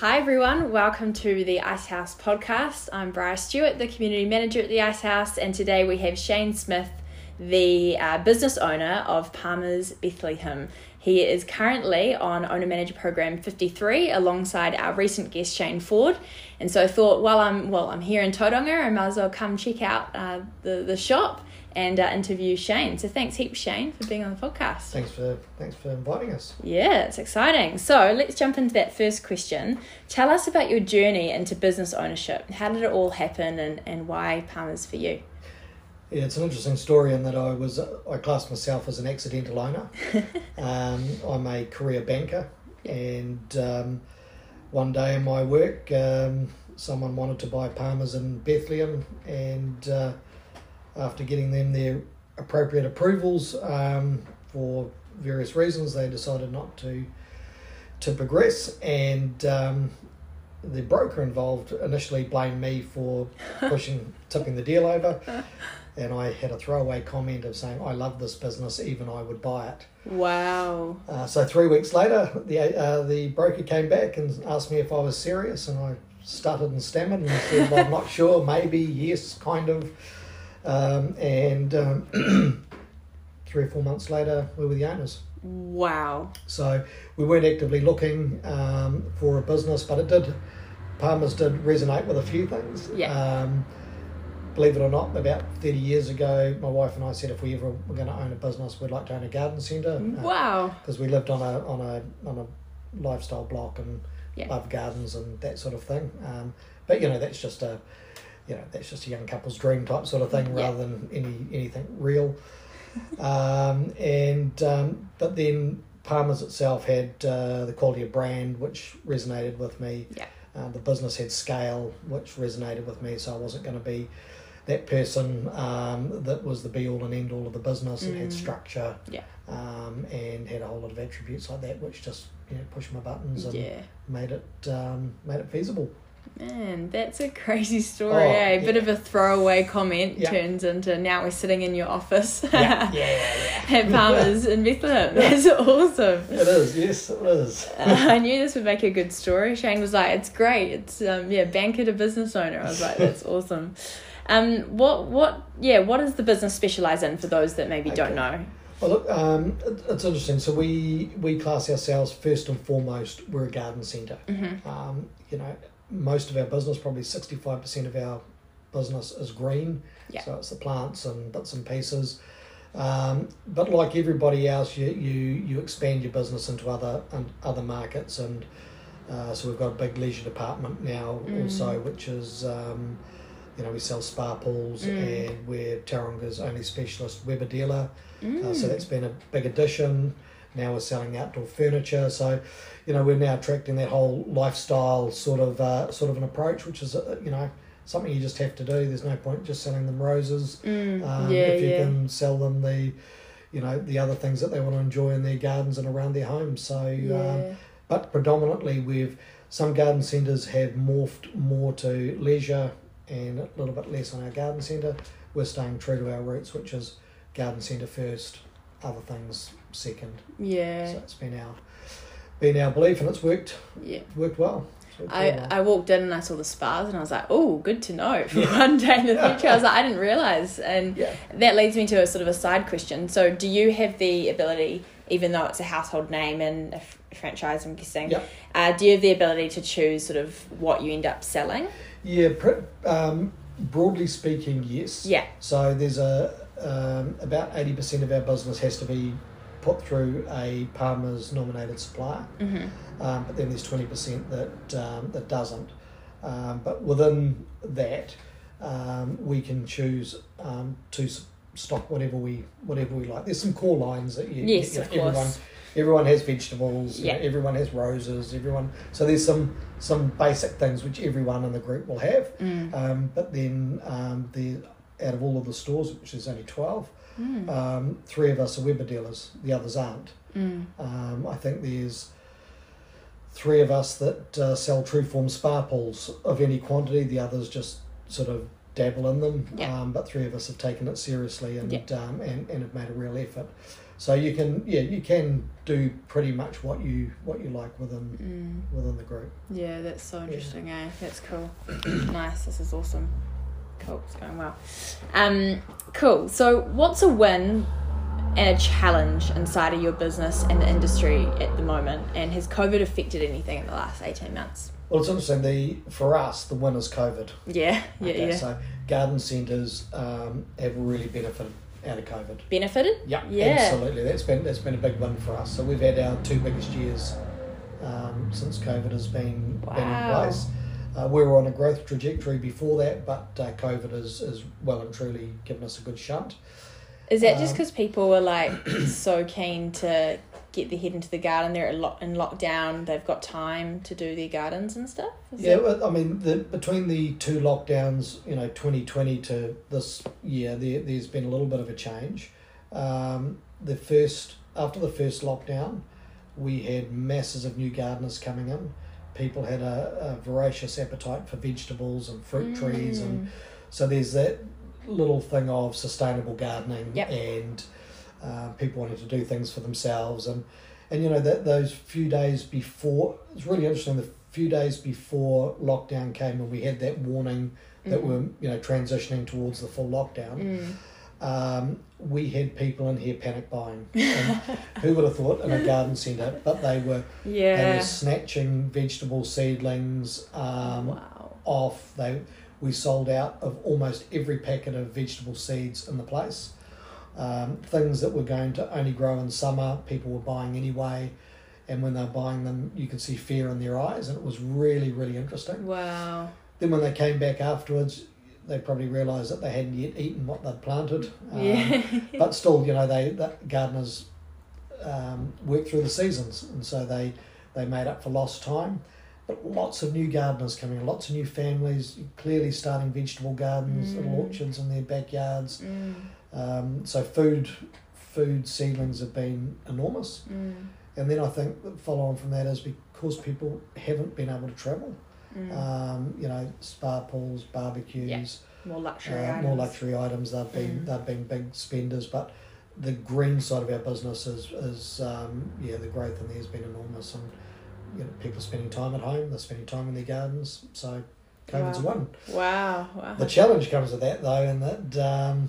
Hi everyone, welcome to the Icehouse podcast. I'm Bryar Stewart, the community manager at the Icehouse, and today we have Shane Smith, the uh, business owner of Palmers Bethlehem. He is currently on Owner Manager Program 53 alongside our recent guest Shane Ford. And so I thought, while I'm well, I'm here in Tauranga, I might as well come check out uh, the, the shop and uh, interview Shane. So thanks heaps, Shane, for being on the podcast. Thanks for thanks for inviting us. Yeah, it's exciting. So let's jump into that first question. Tell us about your journey into business ownership. How did it all happen, and, and why Palmers for you? Yeah, it's an interesting story in that I was I classed myself as an accidental owner. um, I'm a career banker, and um, one day in my work, um, someone wanted to buy Palmers in Bethlehem, and uh, after getting them their appropriate approvals um, for various reasons, they decided not to to progress, and um, the broker involved initially blamed me for pushing tipping the deal over and I had a throwaway comment of saying, I love this business, even I would buy it. Wow. Uh, so three weeks later, the, uh, the broker came back and asked me if I was serious, and I stuttered and stammered and said, well, I'm not sure, maybe, yes, kind of. Um, and um, three or four months later, we were the owners. Wow. So we weren't actively looking um, for a business, but it did, Palmers did resonate with a few things. Yeah. Um, believe it or not, about 30 years ago, my wife and I said if we ever were going to own a business, we'd like to own a garden centre. Uh, wow. Because we lived on a, on, a, on a lifestyle block and yeah. love gardens and that sort of thing. Um, but, you know, that's just a, you know, that's just a young couple's dream type sort of thing yeah. rather than any anything real. um, and, um, but then Palmers itself had uh, the quality of brand, which resonated with me. Yeah. Uh, the business had scale, which resonated with me, so I wasn't going to be that person um, that was the be all and end all of the business and Mm. had structure Yeah. um, and had a whole lot of attributes like that, which just you know pushed my buttons and Yeah. made it um, made it feasible. Man, that's a crazy story, Oh, eh? A bit of a throwaway comment Yeah. turns into now we're sitting in your office yeah, yeah, yeah. at Palmers in Bethlehem. That's awesome. It is, yes, it is. Uh, I knew this would make a good story. Shane was like, "It's great. It's um, yeah, banker to business owner." I was like, "That's awesome." Um, what what yeah, what does the business specialize in for those that maybe don't know? Well, look, um, it's interesting. So we we class ourselves first and foremost. We're a garden center Mm-hmm. Um, you know, most of our business, probably sixty five percent of our business is green. Yeah. So it's the plants and bits and pieces. Um, but like everybody else, you, you you expand your business into other and other markets, and uh, so we've got a big leisure department now Mm. also, which is. Um, you know, we sell spa pools Mm. and we're Tauranga only specialist Weber dealer. Uh, so Mm. that's been a big addition. Now we're selling outdoor furniture. So, you know, we're now attracting that whole lifestyle sort of uh, sort of an approach, which is uh, you know something you just have to do. There's no point just selling them roses. Mm, Um, yeah, if you yeah. can sell them the, you know, the other things that they want to enjoy in their gardens and around their homes. So, um, but predominantly we've some garden centres have morphed more to leisure and a little bit less on our garden centre. We're staying true to our roots, which is garden centre first, other things second. yeah, So it's been our been our belief, and it's worked yeah. worked well. I, well. I walked in and I saw the spas and I was like, oh, good to know for one day in the future. I was like, I didn't realize. And yeah. that leads me to a sort of a side question. So, do you have the ability, even though it's a household name and a f- franchise, I'm guessing, Yep. uh, do you have the ability to choose sort of what you end up selling? Yeah, pr- um, broadly speaking, yes. Yeah. So there's a um, about eighty percent of our business has to be put through a Palmers nominated supplier, Mm-hmm. um, but then there's twenty percent that um, that doesn't. Um, but within that, um, we can choose um, to stock whatever we whatever we like. There's some core lines that you, Yes, you know, of course. everyone everyone has vegetables. you know, Yeah. everyone has roses. Everyone so there's some some basic things which everyone in the group will have. Mm. Um, but then um, the out of all of the stores, which is only twelve, Mm. um, three of us are Weber dealers. The others aren't. Mm. Um, I think there's three of us that uh, sell Trueform spa pools of any quantity. The others just sort of dabble in them, Yeah. um, but three of us have taken it seriously and, Yeah. um, and and have made a real effort. So you can yeah you can do pretty much what you what you like within Mm. within the group. Yeah, that's so interesting, eh? That's cool. nice. This is awesome. Cool. It's going well. Um, cool. So, what's a win and a challenge inside of your business and the industry at the moment? And has COVID affected anything in the last eighteen months? Well, it's interesting. The for us the win is COVID. Yeah. Yeah. Okay, yeah. So garden centres um, have really benefited out of COVID. Benefited. Yeah, Yeah. absolutely. That's been that's been a big win for us. So we've had our two biggest years um, since COVID has been been in place. Uh, we were on a growth trajectory before that, but uh, COVID has, has well and truly given us a good shunt. Is that just Um, because people were like so keen to get their head into the garden? They're in, lock- in lockdown. They've got time to do their gardens and stuff. Is Yeah, that- well, I mean, the, between the two lockdowns, you know, 2020 to this year, there, there's been a little bit of a change. Um, the first, after the first lockdown, we had masses of new gardeners coming in. People had a, a voracious appetite for vegetables and fruit trees, and Mm. so there's that little thing of sustainable gardening Yep. and uh, people wanting to do things for themselves and and you know that those few days before it's really interesting the few days before lockdown came and we had that warning that Mm. we're you know transitioning towards the full lockdown Mm. um, we had people in here panic buying and who would have thought in a garden centre but they were they were snatching vegetable seedlings um, wow. off. They we sold out of almost every packet of vegetable seeds in the place. Um, things that were going to only grow in summer, people were buying anyway, and when they were buying them, you could see fear in their eyes, and it was really really interesting. Wow. Then when they came back afterwards, they probably realised that they hadn't yet eaten what they'd planted. Um, Yeah. but still, you know, they the gardeners um, work through the seasons, and so they they made up for lost time. But lots of new gardeners coming, lots of new families, clearly starting vegetable gardens, little Mm. orchards in their backyards. Mm. Um, so food food seedlings have been enormous, Mm. and then I think the follow on from that is because people haven't been able to travel. Mm. Um, you know, spa pools, barbecues more luxury uh, items. more luxury items. They've been Mm. they've been big spenders, but the green side of our business is is um, yeah the growth in there has been enormous, and you know people spending time at home, they're spending time in their gardens. So COVID's Wow. one. Wow. Wow. The challenge comes with that though, in that um,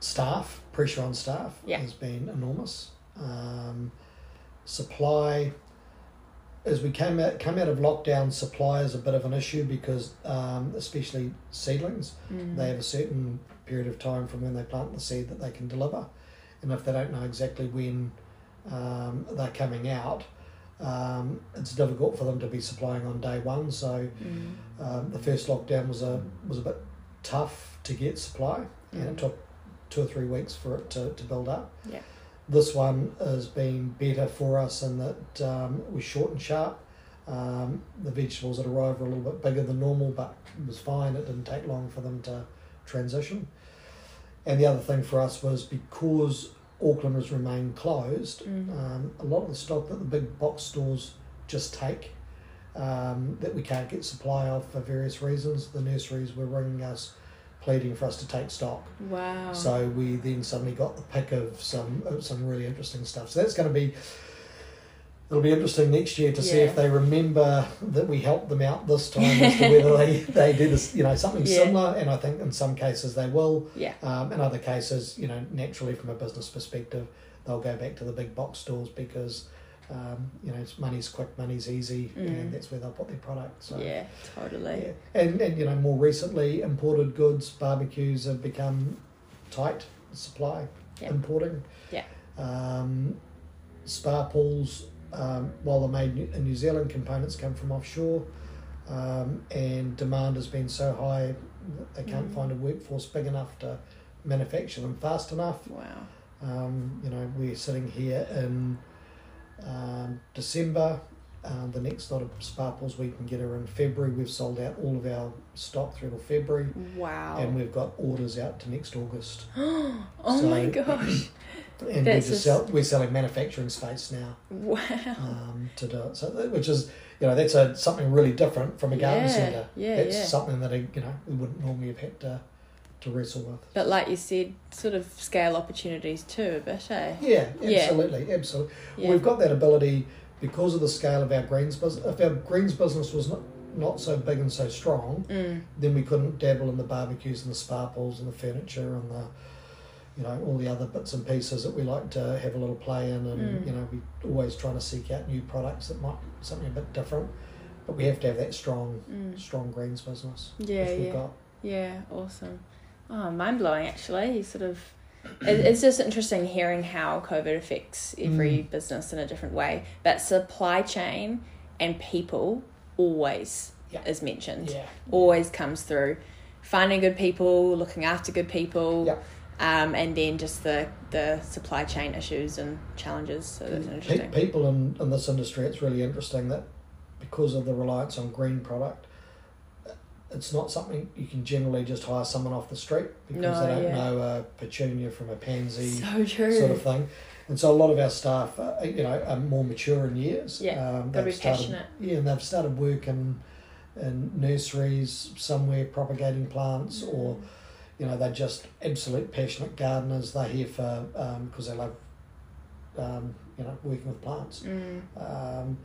staff pressure on staff Yeah. has been enormous. Um, supply. As we came out come out of lockdown, supply is a bit of an issue because, um, especially seedlings, Mm. they have a certain period of time from when they plant the seed that they can deliver, and if they don't know exactly when um, they're coming out, um, it's difficult for them to be supplying on day one. So Mm. um, the first lockdown was a was a bit tough to get supply, and Mm. it took two or three weeks for it to, to build up. Yeah. This one has been better for us in that um, it was short and sharp. Um, the vegetables that arrived were a little bit bigger than normal, but it was fine. It didn't take long for them to transition. And the other thing for us was because Auckland has remained closed, Mm. um, a lot of the stock that the big box stores just take um, that we can't get supply of for various reasons, the nurseries were ringing us pleading for us to take stock. Wow. So we then suddenly got the pick of some of some really interesting stuff. So that's going to be it'll be interesting next year to see if they remember that we helped them out this time as to whether they they did this, you know something Yeah. similar. And I think in some cases they will. yeah. Um, in other cases, you know, naturally from a business perspective, they'll go back to the big box stores because. Um, you know, money's quick, money's easy, Mm. and that's where they'll put their product. So, Yeah. Totally. yeah. And, and you know, more recently, imported goods, barbecues have become tight supply, Yeah. importing. Yeah. Um, spa pools, um, while they're made in New Zealand, components come from offshore, um, and demand has been so high they can't Mm. find a workforce big enough to manufacture them fast enough. Wow. Um, you know, we're sitting here in um, December. Um, the next lot of spa pools we can get are in February. We've sold out all of our stock through to February, Wow. and we've got orders out to next August. oh So- my gosh. and we're That's just sell, we're selling manufacturing space now Wow. um, to do it. So that- which is you know that's a something really different from a garden Yeah, centre. yeah, that's yeah. something that you know we wouldn't normally have had to to wrestle with. But like you said, sort of scale opportunities too, a bit, eh? Yeah, Yeah. absolutely, absolutely. Yeah. We've got that ability because of the scale of our greens business. If our greens business was not, not so big and so strong, Mm. then we couldn't dabble in the barbecues and the spa pools and the furniture and the, you know, all the other bits and pieces that we like to have a little play in. And Mm. you know, we always trying to seek out new products that might something a bit different. But we have to have that strong, Mm. strong greens business. Yeah, yeah. got. Yeah, awesome. Oh, mind blowing actually. You sort of it's just interesting hearing how COVID affects every Mm. business in a different way. But supply chain and people always Yeah. is mentioned. Yeah. Always comes through. Finding good people, looking after good people. Yeah. Um, and then just the, the supply chain issues and challenges. So that's interesting. people in, in this industry, it's really interesting that because of the reliance on green product, it's not something you can generally just hire someone off the street because No, they don't yeah. know a petunia from a pansy So sort of thing. And so a lot of our staff, uh, you know, are more mature in years. Yeah, um, they've started, passionate. Yeah, and they've started work in, in nurseries somewhere propagating plants Mm. or you know they're just absolute passionate gardeners. They're here for because they love um, you know working with plants. Mm. Um,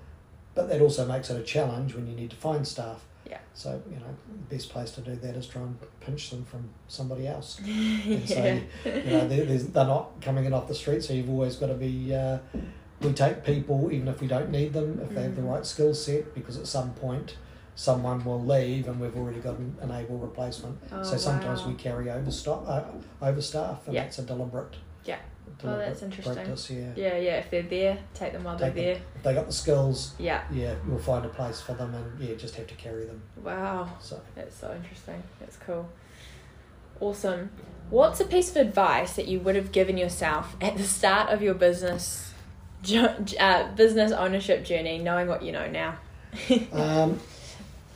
but that also makes it a challenge when you need to find staff. Yeah. So you know the best place to do that is try and pinch them from somebody else. And so yeah. you know they're, they're not coming in off the street, so you've always got to be. Uh, we take people even if we don't need them if they have the Mhm. right skill set because at some point someone will leave and we've already got an, an able replacement. Oh, so sometimes wow. we carry overstaff, uh, overstaff, and Yeah. that's a deliberate. Yeah. Oh, that's interesting. Practice, yeah. Yeah, yeah. If they're there, take them while Take they're there. If they got the skills, Yeah. yeah, you'll find a place for them, and yeah, just have to carry them. Wow. So That's so interesting. That's cool. Awesome. What's a piece of advice that you would have given yourself at the start of your business uh, business ownership journey, knowing what you know now? Um,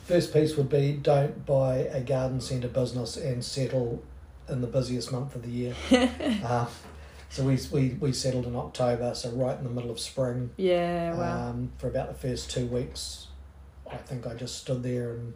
first piece would be don't buy a garden centre business and settle in the busiest month of the year. uh, so we, we, we settled in October, so right in the middle of spring. yeah. Wow. Um, for about the first two weeks, I think I just stood there and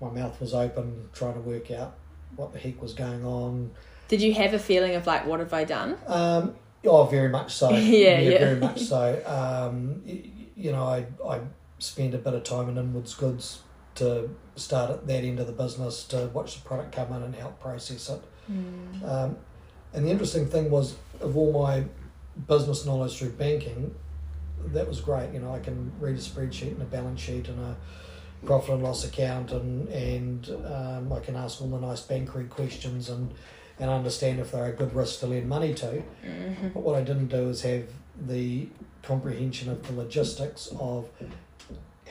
my mouth was open trying to work out what the heck was going on. Did you have a feeling of like, what have I done? Um, oh, very much so. Yeah, yeah. very much so. Um, you, you know, I I spent a bit of time in Inwards Goods to start at that end of the business to watch the product come in and help process it. Mm. Um, and the interesting thing was, of all my business knowledge through banking, that was great. You know, I can read a spreadsheet and a balance sheet and a profit and loss account, and and um, I can ask all the nice bankery questions and and understand if they're a good risk to lend money to. hmm But what I didn't do is have the comprehension of the logistics of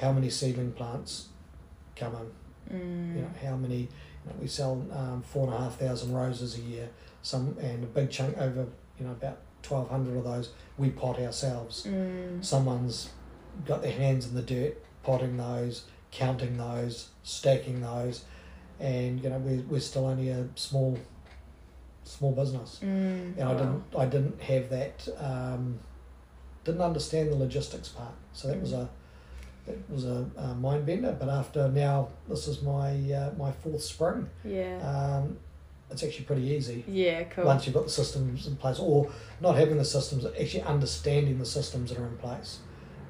how many seedling plants come in Mm. you know how many you know, we sell um, four and a half thousand roses a year some and a big chunk over you know about 1200 of those we pot ourselves Mm. someone's got their hands in the dirt potting those counting those stacking those and you know we're, we're still only a small small business Mm. and I Wow. didn't I didn't have that um, didn't understand the logistics part so that was Mm. a it was a, a mind bender but after now this is my uh, my fourth spring Yeah. um, it's actually pretty easy yeah. Cool. once you've got the systems in place or not having the systems actually understanding the systems that are in place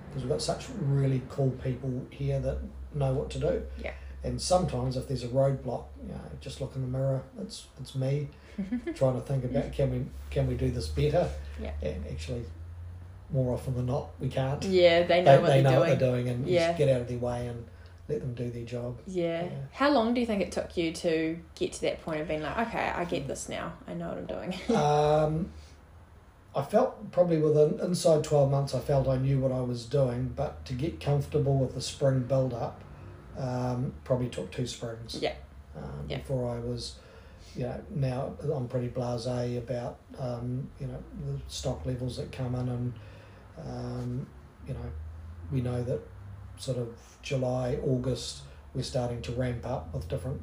because we've got such really cool people here that know what to do Yeah. and sometimes if there's a roadblock you know just look in the mirror it's it's me trying to think about can we can we do this better Yeah. and actually more often than not we can't Yeah, they know they, what they they're know doing. what they're doing and Yeah. just get out of their way and let them do their job Yeah. Yeah. How long do you think it took you to get to that point of being like, okay, I get this now. I know what I'm doing. um, I felt probably within inside 12 months I felt I knew what I was doing but to get comfortable with the spring build up um, probably took two springs Yeah. um, Yeah. before I was you know now I'm pretty blasé about um, you know the stock levels that come in and um, you know we know that sort of July August we're starting to ramp up with different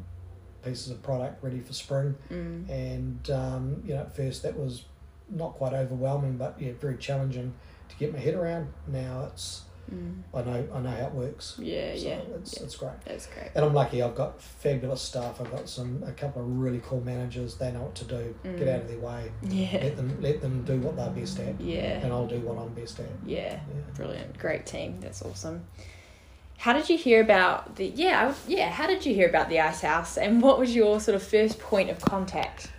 pieces of product ready for spring Mm. and um, you know at first that was not quite overwhelming, but yeah, very challenging to get my head around. Now it's Mm. I know I know how it works. Yeah, So yeah. it's yeah. it's great. That's great. And I'm lucky. I've got fabulous staff. I've got some a couple of really cool managers. They know what to do. Get Mm. out of their way. Yeah. Let them let them do what they're best at, Yeah. and I'll do what I'm best at. Yeah. Yeah. Brilliant. Great team. That's awesome. How did you hear about the yeah, yeah, how did you hear about the Icehouse and what was your sort of first point of contact?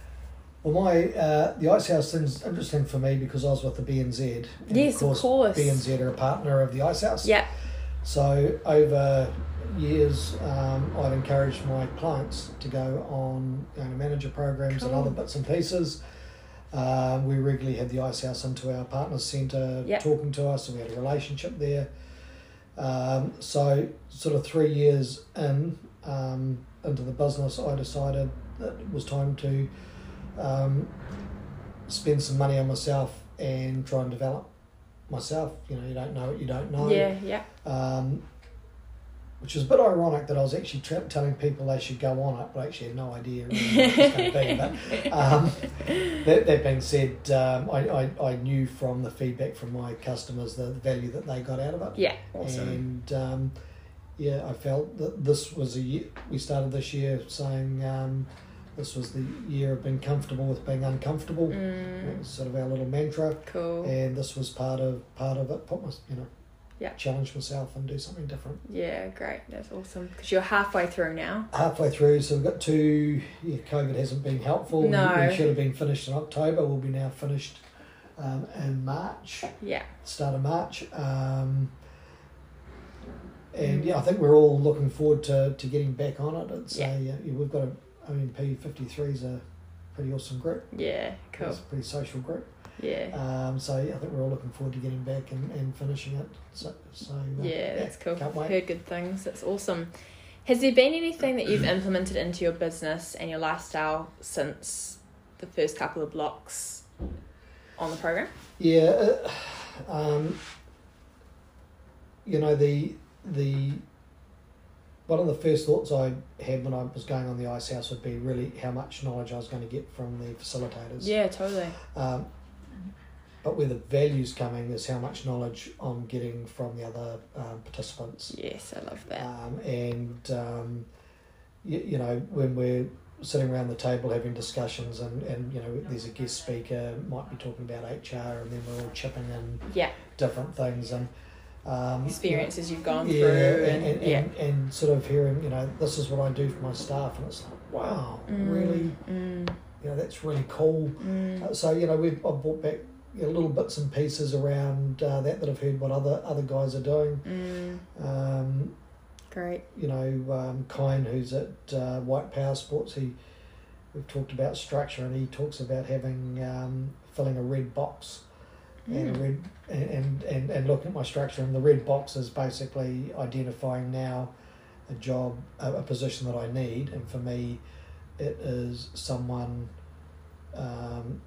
Well, my uh, the Icehouse thing's interesting for me because I was with the BNZ. Yes, of course. BNZ are a partner of the Icehouse. Yeah. So over years, um, I'd encouraged my clients to go on you know, manager programs and other bits and pieces. Um, we regularly had the Icehouse into our partners centre Yep. talking to us, and we had a relationship there. Um, so, sort of three years in um, into the business, I decided that it was time to um, spend some money on myself and try and develop myself. You know, you don't know what you don't know Yeah, yeah. um, which is a bit ironic that I was actually tra- telling people they should go on it, but I actually had no idea really what it was going to be. But um, that, that being said, um, I, I, I knew from the feedback from my customers the value that they got out of it. Yeah, awesome. And um, yeah, I felt that this was a year. We started this year saying um, this was the year of being comfortable with being uncomfortable. Mm, sort of our little mantra cool. and this was part of part of it. Put my, you know, Yeah. challenge myself and do something different. Yeah, great. That's awesome. Because you're halfway through now. Halfway through, so we've got two. Yeah, COVID hasn't been helpful. We- No. we, should have been finished in October. We'll be now finished um, in March, Yeah. start of March. Um, and Mm. yeah, I think we're all looking forward to, to getting back on it. It's Yeah. a, yeah, we've got a OMP fifty three is a pretty awesome group. Yeah, cool. It's a pretty social group. Yeah. Um, so yeah, I think we're all looking forward to getting back and, and finishing it. So, so uh, Yeah, that's cool. Can't wait. Heard good things. That's awesome. Has there been anything that you've implemented into your business and your lifestyle since the first couple of blocks on the program? Yeah, uh, um, you know the the one of the first thoughts I had when I was going on the Icehouse would be really how much knowledge I was going to get from the facilitators. Yeah, totally. Um, but where the value's coming is how much knowledge I'm getting from the other um, participants. Yes, I love that. Um, and um, you, you know when we're sitting around the table having discussions and, and you know there's a guest speaker might be talking about HR and then we're all chipping in Yeah. different things and um, Experiences you've gone yeah, through and, and, and, yeah. and, and sort of hearing you know this is what I do for my staff and it's like wow Mm, really? Mm, you know that's really cool. Mm, uh, so you know we've I've brought back you know, little bits and pieces around uh, that that I've heard what other other guys are doing. Mm, um, great. you know, um, Kine, who's at uh, White Power Sports, he we've talked about structure, and he talks about having um, filling a red box and a red and, and and looking at my structure, and the red box is basically identifying now a job, a, a position that I need, and for me, it is someone. Um,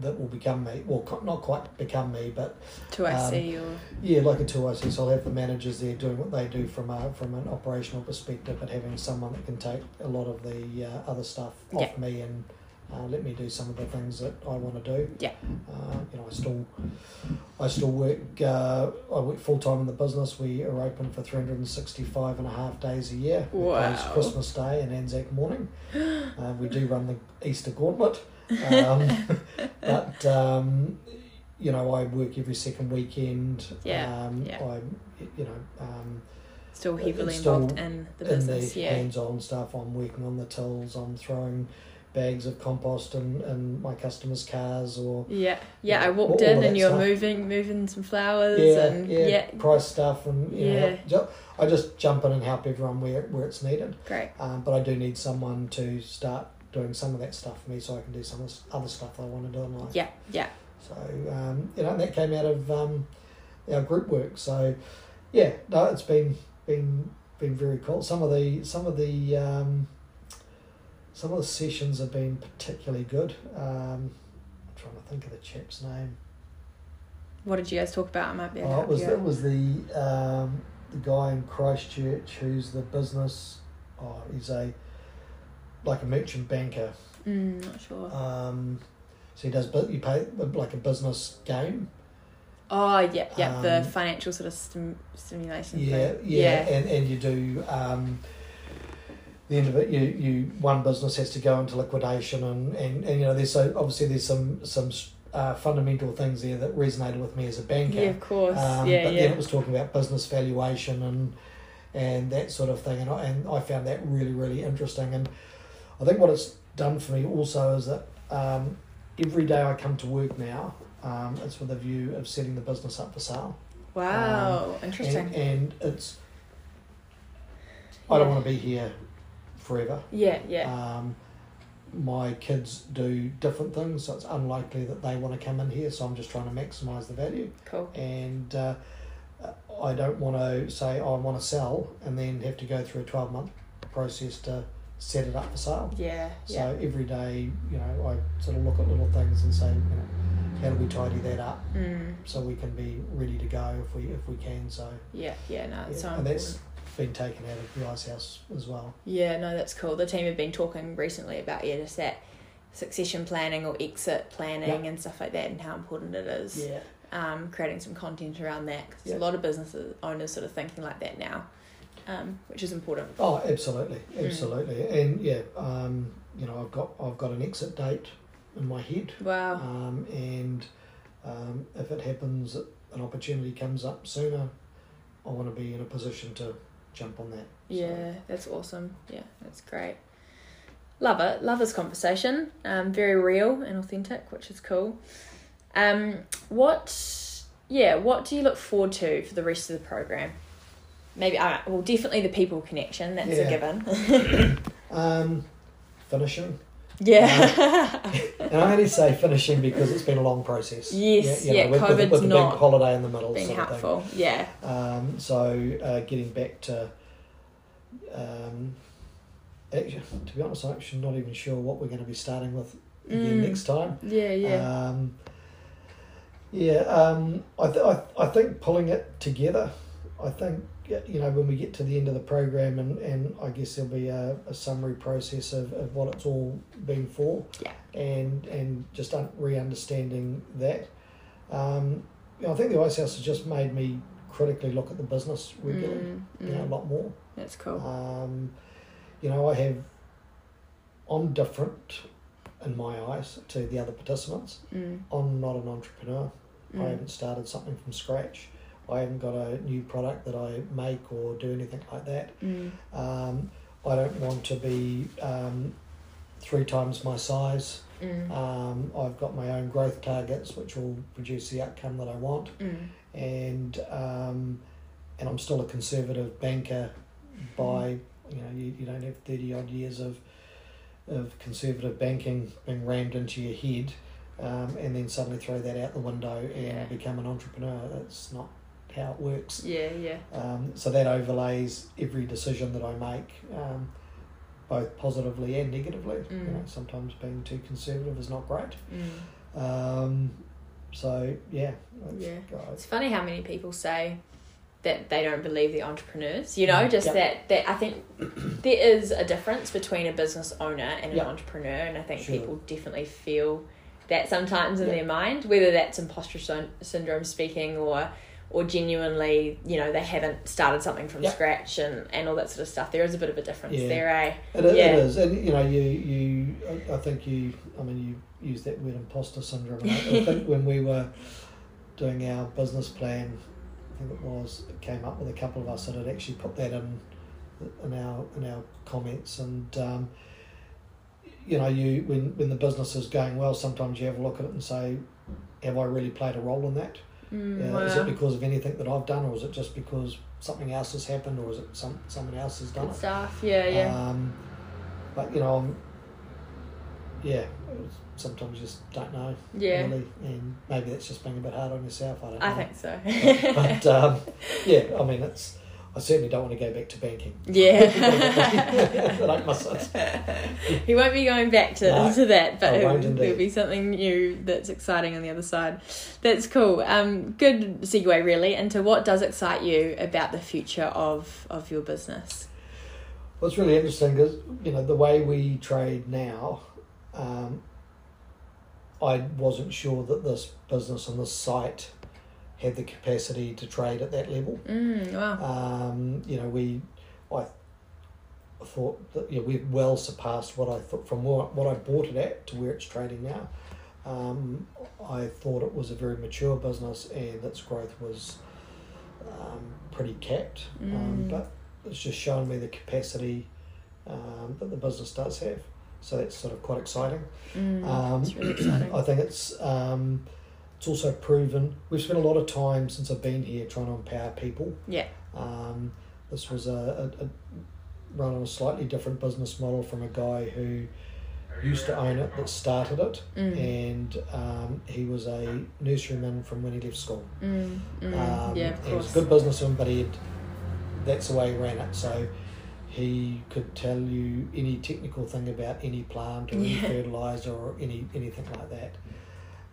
that will become me. Well, not quite become me, but To I um, see or yeah, like a two IC, so I'll have the managers there doing what they do from a from an operational perspective, but having someone that can take a lot of the uh, other stuff off Yeah. me and uh, let me do some of the things that I want to do. Yeah. Uh, you know, I still I still work uh, I work full time in the business. We are open for 365 and a half days a year. We close Wow. Christmas Day and Anzac morning. uh, we do run the Easter gauntlet. Um, but um, you know, I work every second weekend. Yeah, Um, yeah. I'm, you know, um, still heavily still involved in the in business. the yeah. hands-on stuff. I'm working on the tills. I'm throwing bags of compost in, in my customers' cars or Yeah, yeah. I walked all in that and you're moving, moving some flowers, yeah, and yeah, yeah, price stuff and you know, Yeah. help- I just jump in and help everyone where where it's needed. great. Um, but I do need someone to start doing some of that stuff for me, so I can do some of this other stuff I want to do in life. Yeah, yeah, So um, you know, and that came out of um, our group work. So yeah, no, it's been been been very cool. Some of the some of the um, some of the sessions have been particularly good. Um, I'm trying to think of the chap's name. What did you guys talk about? I might be able to Oh, it was you it was the um, the guy in Christchurch who's the business. Oh, he's a like a merchant banker. Mm, not sure. Um, So he does, bu- you pay like a business game. Oh, yep, yep. the Um, financial sort of stim- stimulation Yeah, thing. yeah, and and you do. Um, the end of it, you, you one business has to go into liquidation, and, and, and you know there's so obviously there's some some uh, fundamental things there that resonated with me as a banker. Yeah, of course. Um, yeah, but yeah. then it was talking about business valuation and and that sort of thing, and I, and I found that really really interesting. And I think what it's done for me also is that um, every day I come to work now, um, it's with a view of setting the business up for sale. wow, interesting. And, and it's I don't want to be here forever. yeah, yeah. Um, my kids do different things, so it's unlikely that they want to come in here. So I'm just trying to maximise the value cool. and uh, I don't want to say oh, I want to sell and then have to go through a twelve month process to set it up for sale. Yeah, So yeah. every day, you know, I sort of look at little things and say, you know, how do we tidy that up Mm, so we can be ready to go if we if we can. So yeah, yeah. No, it's yeah. so and important. that's been taken out of the Icehouse as well. Yeah, no, that's cool. The team have been talking recently about yeah, just that succession planning or exit planning and stuff like that, and how important it is. Yeah. Um, creating some content around that because Yeah. a lot of business owners sort of thinking like that now, um, which is important. Oh, absolutely, Mm. absolutely, and yeah, um, you know, I've got I've got an exit date in my head. Wow. Um, and um, if it happens an opportunity comes up sooner, I want to be in a position to jump on that. So, Yeah, that's awesome. Yeah, that's great. Love it. Love this conversation. Um, very real and authentic, which is cool. Um, what, yeah, what do you look forward to for the rest of the program? Maybe, I well, definitely the people connection. That's a given. Um, finishing. Yeah. And I only say finishing because it's been a long process. Yes, you know, yeah, with, COVID's with, not big holiday in the middle. Being sort of thing. helpful. Yeah. Um, so uh, getting back to, um, actually, to be honest, I'm actually not even sure what we're going to be starting with again Mm. next time. Yeah, yeah. Um, yeah, um, I, th- I, I think pulling it together, I think, you know, when we get to the end of the program, and, and I guess there'll be a, a summary process of, of what it's all been for. Yeah. And, and just un- re understanding that. Um, you know, I think the Icehouse has just made me critically look at the business regularly, Mm, you know, a mm. lot more. That's cool. Um, you know, I have, I'm different in my eyes to the other participants. Mm, I'm not an entrepreneur. I mm. haven't started something from scratch. I haven't got a new product that I make or do anything like that. Mm, Um, I don't want to be um, three times my size. mm, Um, I've got my own growth targets, which will produce the outcome that I want. mm. And um, and I'm still a conservative banker. By you know, you, you don't have thirty odd years of of conservative banking being rammed into your head, um, and then suddenly throw that out the window and Yeah. become an entrepreneur. That's not how it works. Yeah, yeah. Um, so that overlays every decision that I make, um, both positively and negatively. You Mm. know, sometimes being too conservative is not great. Mm. Um, so yeah, Yeah. It's funny how many people say that they don't believe the entrepreneurs. You know, Mm, just yep. that that I think there is a difference between a business owner and an Yep. entrepreneur, and I think Sure. people definitely feel that sometimes in Yep. their mind, whether that's imposter syndrome speaking or or genuinely, you know, they haven't started something from scratch and, and all that sort of stuff. There is a bit of a difference Yeah. there, eh? It, i- Yeah. it is, and you know, you you. I- think you. I mean, you use that word imposter syndrome. I, I think when we were doing our business plan, I think it was it came up with a couple of us that had actually put that in in our in our comments, and um, you know, you when when the business is going well, sometimes you have a look at it and say, have I really played a role in that? Mm, Uh, Is it because of anything that I've done, or is it just because something else has happened, or is it some someone else has done Good it? stuff. Yeah, yeah. Um, but you know, I'm, yeah, sometimes you just don't know yeah. really, and maybe that's just being a bit hard on yourself. I don't know. I think so. But um, yeah, I mean, it's. I certainly don't want to go back to banking. yeah. I don't he won't be going back to, No, to that, but it, there'll be something new that's exciting on the other side. That's cool. Um, good segue, really, into what does excite you about the future of, of your business. Well, it's really interesting because you know the way we trade now. Um, I wasn't sure that this business and this site had the capacity to trade at that level. Mm, wow. Um, you know, we, I thought that yeah, we've well surpassed what I thought from what, what I bought it at to where it's trading now. Um, I thought it was a very mature business and its growth was um, pretty capped, um, Mm. but it's just shown me the capacity um, that the business does have. So that's sort of quite exciting. Mm, Um, it's really exciting. I think it's um, it's also proven. We've spent a lot of time since I've been here trying to empower people. Yeah. Um, this was a, a, a run on a slightly different business model from a guy who used to own it that started it, Mm. and um, he was a nurseryman from when he left school. Mm, mm, Um, yeah, of he was a good businessman, but he had, that's the way he ran it. So he could tell you any technical thing about any plant or any fertilizer or any anything like that.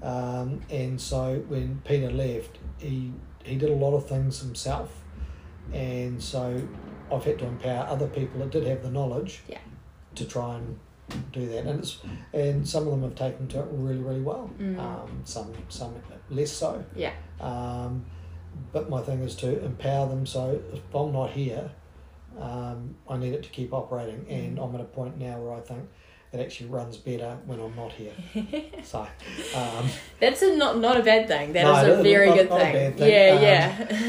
Um, and so when Peter left, he he did a lot of things himself, and so I've had to empower other people that did have the knowledge Yeah. to try and do that. And it's and some of them have taken to it really really well. Mm. Um, some some less so. Yeah. Um, but my thing is to empower them. So if I'm not here, um, I need it to keep operating, and Mm. I'm at a point now where I think it actually runs better when I'm not here. so, um, That's a not not a bad thing. That is No, a is very not- good not a thing. thing. Yeah, Um,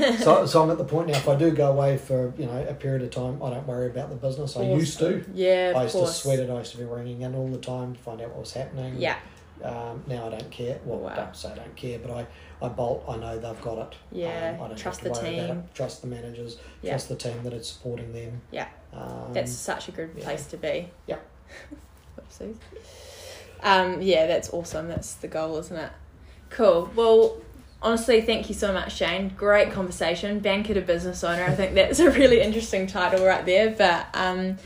yeah. so, so I'm at the point now. If I do go away for you know a period of time, I don't worry about the business. I used to. Yeah, of I used course. to sweat it. I used to be ringing in all the time to find out what was happening. Yeah, Um, now I don't care. Well, Wow. don't say I don't care, but I, I bolt. I know they've got it. yeah. Um, I don't Trust have the to worry about team. it. Trust the managers. Yeah. Trust the team that it's supporting them. Yeah. Um, That's such a good yeah. place to be. Yeah. Oopsies. Um, yeah, that's awesome. That's the goal, isn't it? Cool. Well, honestly, thank you so much, Shane. Great conversation. Banker to business owner. I think that's a really interesting title right there. But um,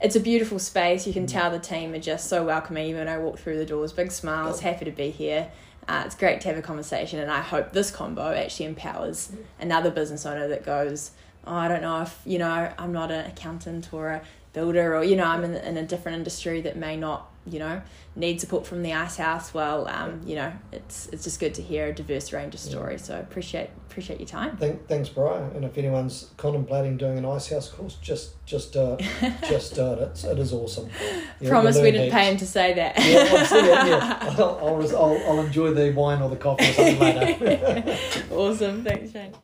it's a beautiful space. You can tell the team are just so welcoming. Even when I walk through the doors, big smiles, happy to be here. Uh, it's great to have a conversation, and I hope this combo actually empowers another business owner that goes, oh, I don't know if, you know, I'm not an accountant or a builder or, you know, I'm in, in a different industry that may not, you know, need support from the Icehouse. Well, um, you know, it's it's just good to hear a diverse range of stories. So I appreciate appreciate your time. Thank, thanks, Bryar. And if anyone's contemplating doing an Icehouse course, just just do it. just do it. It's, it is awesome. Promise we didn't pay him to say that. Yeah, yeah. I'll, I'll, I'll, I'll enjoy the wine or the coffee or something later. awesome. Thanks, Shane.